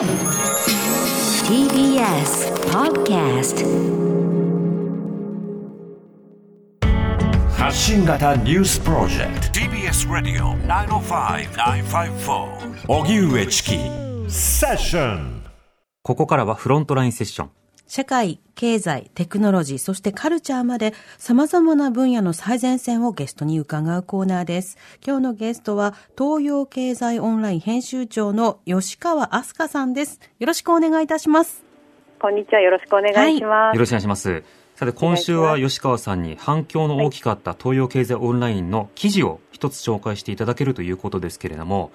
TBS Podcast 発信型ニュースプロジェクト。TBS Radio 905-954荻上チキ。セッション。ここからはフロントラインセッション。社会、経済、テクノロジー、そしてカルチャーまで様々な分野の最前線をゲストに伺うコーナーです。今日のゲストは東洋経済オンライン編集長の吉川明日香さんです。よろしくお願いいたします。こんにちは。よろしくお願いします。よろしくお願いします。さて、今週は吉川さんに反響の大きかった東洋経済オンラインの記事を一つ紹介していただけるということですけれども、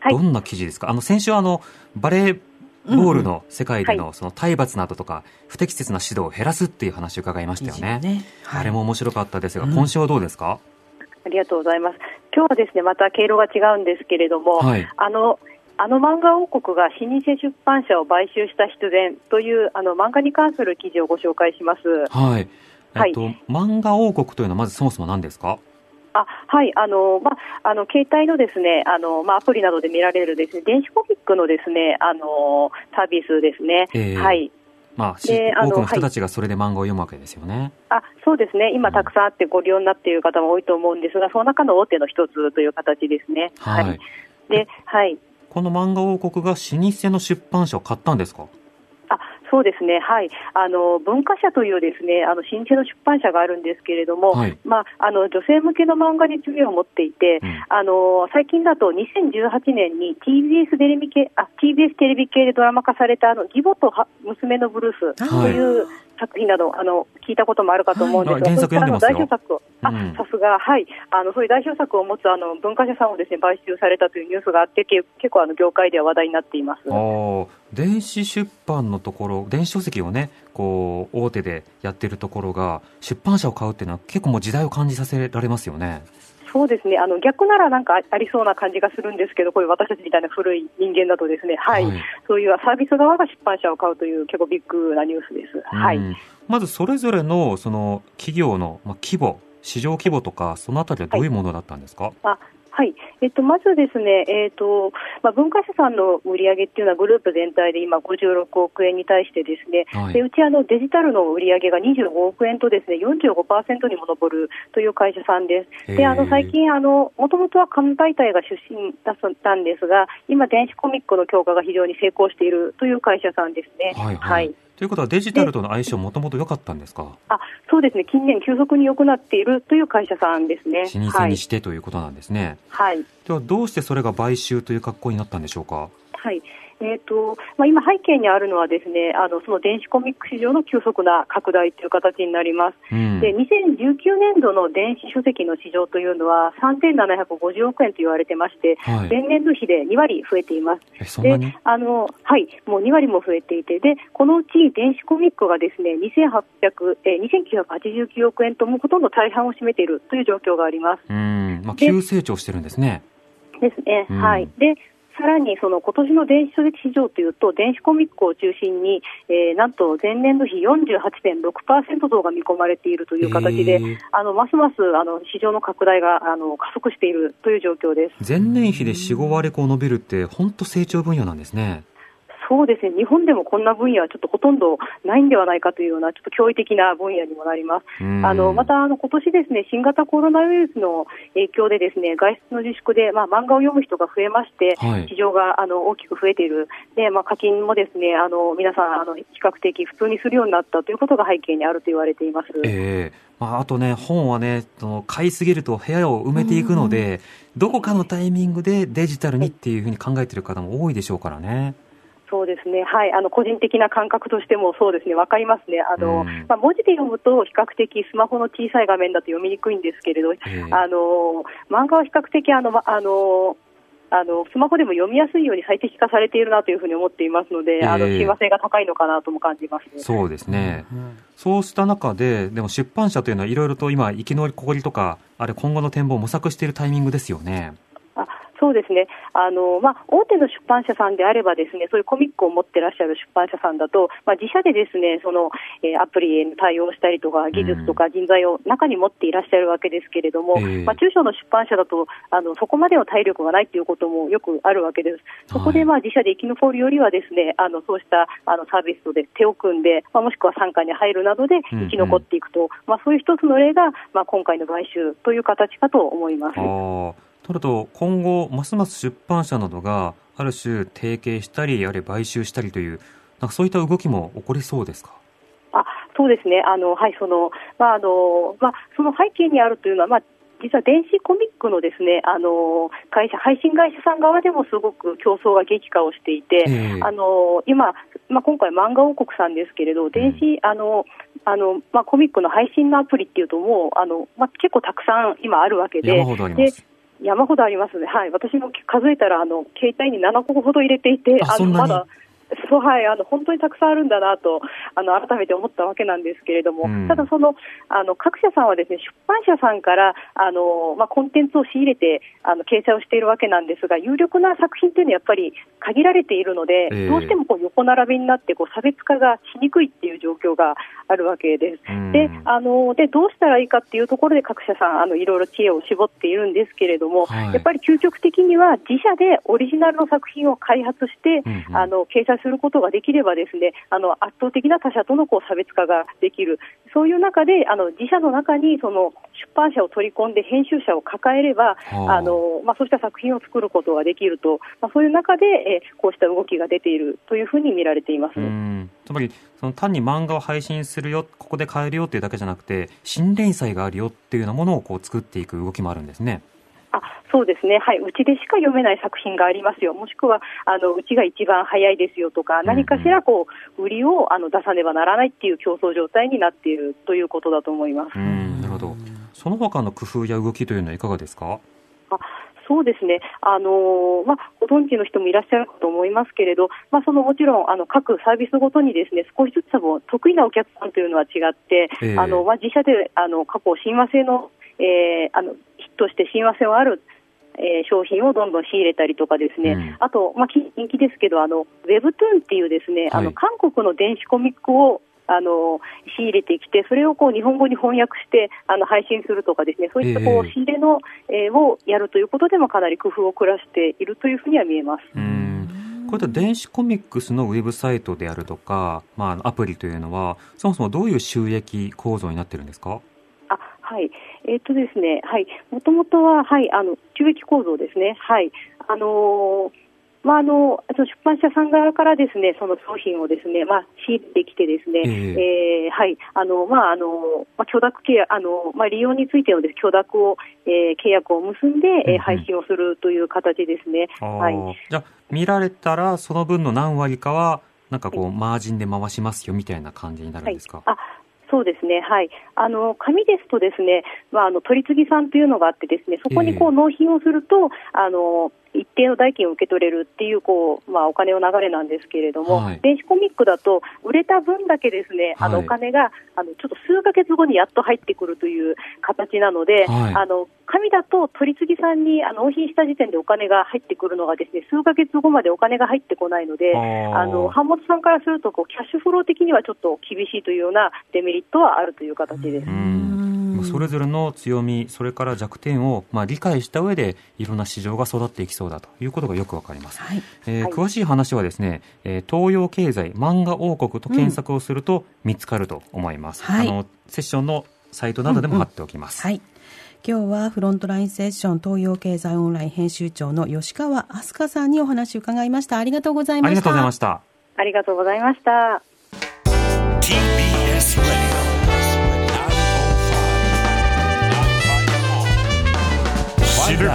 はいどんな記事ですか？あの、先週あの、バレーボールの世界でうんのその体罰などとか不適切な指導を減らすっていう話を伺いましたよね。ね。はい。あれも面白かったですが、うん。今週はどうですか、ありがとうございます。今日はですね、また経路が違うんですけれども、はい。あの、あの漫画王国が老舗出版社を買収した必然というあの漫画に関する記事をご紹介します。はい。はい。えっと、漫画王国というのはまずそもそも何ですか？あはい、あの、ま、あの、携帯のですね、あの、ま、アプリなどで見られるですね、電子コミックのですね、あの、サービスですね。ええはい。まあ、しであの多くの人たちがそれで漫画を読むわけですよね。あそうですね、今たくさんあってご利用になっている方も多いと思うんですが、その中の大手の一つという形ですね。はい。で、はい。この漫画王国が老舗の出版社を買ったんですか？あそうですね、はい、あの文化社というですねあの新生の出版社があるんですけれども、はい。まあ、あの女性向けの漫画に次を持っていて、うん。あの最近だと2018年に TBS テレビ系あ TBS テレビ系でドラマ化されたあの義母とは娘のブルースはいとい。う作品など、あの聞いたこともあるかと思うんですが、はい。あ原作読んでますよ。そういったあの代表作をあうん。さすが、はい、あのそういう代表作を持つあの文化社さんをですね買収されたというニュースがあって、け結構あの業界では話題になっています。あー。電子出版のところ、電子書籍をね、こう、大手でやってるところが、出版社を買うっていうのは結構もう時代を感じさせられますよね。そうですね。あの逆ならなんかあありそうな感じがするんですけど、こういう私たちみたいな古い人間だと、ですね、はい。はい。そういうサービス側が出版社を買うという結構ビッグなニュースです。はい。うんまずそれぞれの、その、企業の、まあ、規模、市場規模とか、そのあたりはどういうものだったんですか、あはいえっと、まずですね、えっとまあ、文化社さんの売り上げっていうのはグループ全体で今56億円に対してですね、はいでうちあのデジタルの売り上げが25億円とですね45%にも上るという会社さんです。であの最近あの、もともとは紙媒体が出身だったんですが、今、電子コミックの強化が非常に成功しているという会社さんですね。はいはい。ということはデジタルとの相性もともと良かったんですか？あそうですね、近年、急速に良くなっているという会社さんですね。老舗にしてということなんですね。はい、はい。ではどうしてそれが買収という格好になったんでしょうか？はいえーとまあ、今、背景にあるのはですねあのその電子コミック市場の急速な拡大という形になります。うん。で2019年度の電子書籍の市場というのは3750億円と言われてまして、はい前年度比で2割増えています。でに？あのはい、もう2割も増えていて、でこのうち電子コミックがですね2800えー2989億円と、もうほとんど大半を占めているという状況があります。うん。まあ、で急成長してるんですね。ですね、うんはい。でさらにその今年の電子書籍市場というと、電子コミックを中心に、えーなんと前年度比48.6%増が見込まれているという形で、あのますますあの市場の拡大があの加速しているという状況です。前年比で4、5割こう伸びるって、本当成長分野なんですね。そうですね、日本でもこんな分野はちょっとほとんどないんではないかというような、ちょっと驚異的な分野にもなります。うんあのまたあの今年ですね新型コロナウイルスの影響でですね外出の自粛でまあ漫画を読む人が増えまして、はい市場があの大きく増えている。でまあ課金もですねあの皆さんあの比較的普通にするようになったということが背景にあると言われています。ええまあ、あとね、本はね、その買いすぎると部屋を埋めていくので、どこかのタイミングでデジタルにっていうふうに考えてる方も多いでしょうからね。そうですね、はい、あの個人的な感覚としてもそうですね、わかりますね、あのうん。まあ、文字で読むと比較的スマホの小さい画面だと読みにくいんですけれど、ええ。あの漫画は比較的あの、まあのあのスマホでも読みやすいように最適化されているなというふうに思っていますので、あのええ親和性が高いのかなとも感じますね。そうですね。そうした中で、でも出版社というのはいろいろと今、生き残りとか、あれ今後の展望を模索しているタイミングですよね。あそうですね。あの、まあ、大手の出版社さんであればですね、そういうコミックを持ってらっしゃる出版社さんだと、まあ、自社でですね、その、えーアプリへの対応したりとか、技術とか人材を中に持っていらっしゃるわけですけれども、ええまあ、中小の出版社だと、あの、そこまでの体力がないということもよくあるわけです。そこで、まあ、自社で生き残るよりはですね、あの、そうした、あの、サービスとで手を組んで、まあ、もしくは傘下に入るなどで生き残っていくと、まあ、そういう一つの例が、まあ、今回の買収という形かと思います。となると、今後、ますます出版社などが、ある種、提携したり、あるいは買収したりという、なんかそういった動きも起こりそうですか？あそうですね、あのはいそのまああのまあ、その背景にあるというのは、まあ、実は電子コミックのですねあの会社配信会社さん側でもすごく競争が激化をしていて、ええ。あの今、まあ、今回、漫画王国さんですけれど、電子、あのあのまあ、コミックの配信のアプリっていうと、もうあの、まあ、結構たくさん今あるわけで。で山ほどありますね、はい、私も数えたらあの携帯に7個ほど入れていて、あのまだそうはい、あの本当にたくさんあるんだなとあの改めて思ったわけなんですけれども、うん。ただそのあの各社さんはですね出版社さんからあの、まあ、コンテンツを仕入れてあの掲載をしているわけなんですが、有力な作品というのはやっぱり限られているので、ええ。どうしてもこう横並びになってこう差別化がしにくいっていう状況があるわけです。うん。であのでどうしたらいいかっていうところで各社さんあのいろいろ知恵を絞っているんですけれども、はいやっぱり究極的には自社でオリジナルの作品を開発して、うんうんあの掲載することができればですねあの圧倒的な他社とのこう差別化ができるそういう中であの自社の中にその出版社を取り込んで編集者を抱えれば、はああのまあ、そうした作品を作ることができると、まあ、そういう中で、えーこうした動きが出ているというふうに見られています。うんつまりその単に漫画を配信するよここで買えるよっていうだけじゃなくて新連載があるよっていうようなものをこう作っていく動きもあるんですね。あそうですね、はい、うちでしか読めない作品がありますよ、もしくはあのうちが一番早いですよとか、何かしらこう売りをあの出さねばならないっていう競争状態になっているということだと思います。うんなるほど。その他の工夫や動きというのはいかがですか？あそうですね、あのーまあ、ご存知の人もいらっしゃるかと思いますけれど、まあ、そのもちろんあの各サービスごとにですね少しずつも得意なお客さんというのは違って、ええ。あのまあ、自社であの過去、親和性の,、えーあのヒットして親和性のあるえー商品をどんどん仕入れたりとかですね、うん。あと、まあ、き人気ですけど、あの Webtoon っていうですね、あはい。の韓国の電子コミックをあの仕入れてきて、それをこう日本語に翻訳してあの配信するとかですね、そういったこうええ。仕入れの、えーをやるということでもかなり工夫を凝らしているというふうには見えます。うん。こういった電子コミックスのウェブサイトであるとか、まあ、アプリというのはそもそもどういう収益構造になってるんですか？あはい、えっ、とですね、はい、もともとは、はい、あの、収益構造ですね、はい、あのーまあ、あの、出版社さん側からですね、その商品をですね、まあ、仕入れてきてですね、ええ。ーはい、あの、まあ、あの、まあ、許諾契約、あの、まあ、利用についてのです許諾を、えー契約を結んで、えうんうん。ー配信をするという形ですね。はい。じゃあ見られたらその分の何割かはなんかこうマージンで回しますよみたいな感じになるんですか、あそうですね、はい、あの紙ですと、ですね、まあ、あの取り次ぎさんというのがあって、ですねそこにこえう納品をすると、あの一定の代金を受け取れるっていうこう、まあ、お金の流れなんですけれども、はい。電子コミックだと、売れた分だけですね、あのはいお金があのちょっと数ヶ月後にやっと入ってくるという形なので、はい。あの紙だと取り次ぎさんにあの納品した時点でお金が入ってくるのがですね数ヶ月後までお金が入ってこないので、あの版元さんからするとこうキャッシュフロー的にはちょっと厳しいというようなデメリットはあるという形です。うんそれぞれの強みそれから弱点をまあ理解した上でいろんな市場が育っていきそうだということがよくわかります、はい。えーはい詳しい話はですね、えー東洋経済漫画王国と検索をすると見つかると思います、はいあのセッションのサイトなどでも貼っておきます、はい。今日はフロントラインセッション東洋経済オンライン編集長の吉川飛鳥さんにお話を伺いました。ありがとうございました。ありがとうございましたありがとうございました。知る。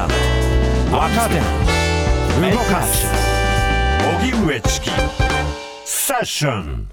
若手動かす。荻上チキ。セッション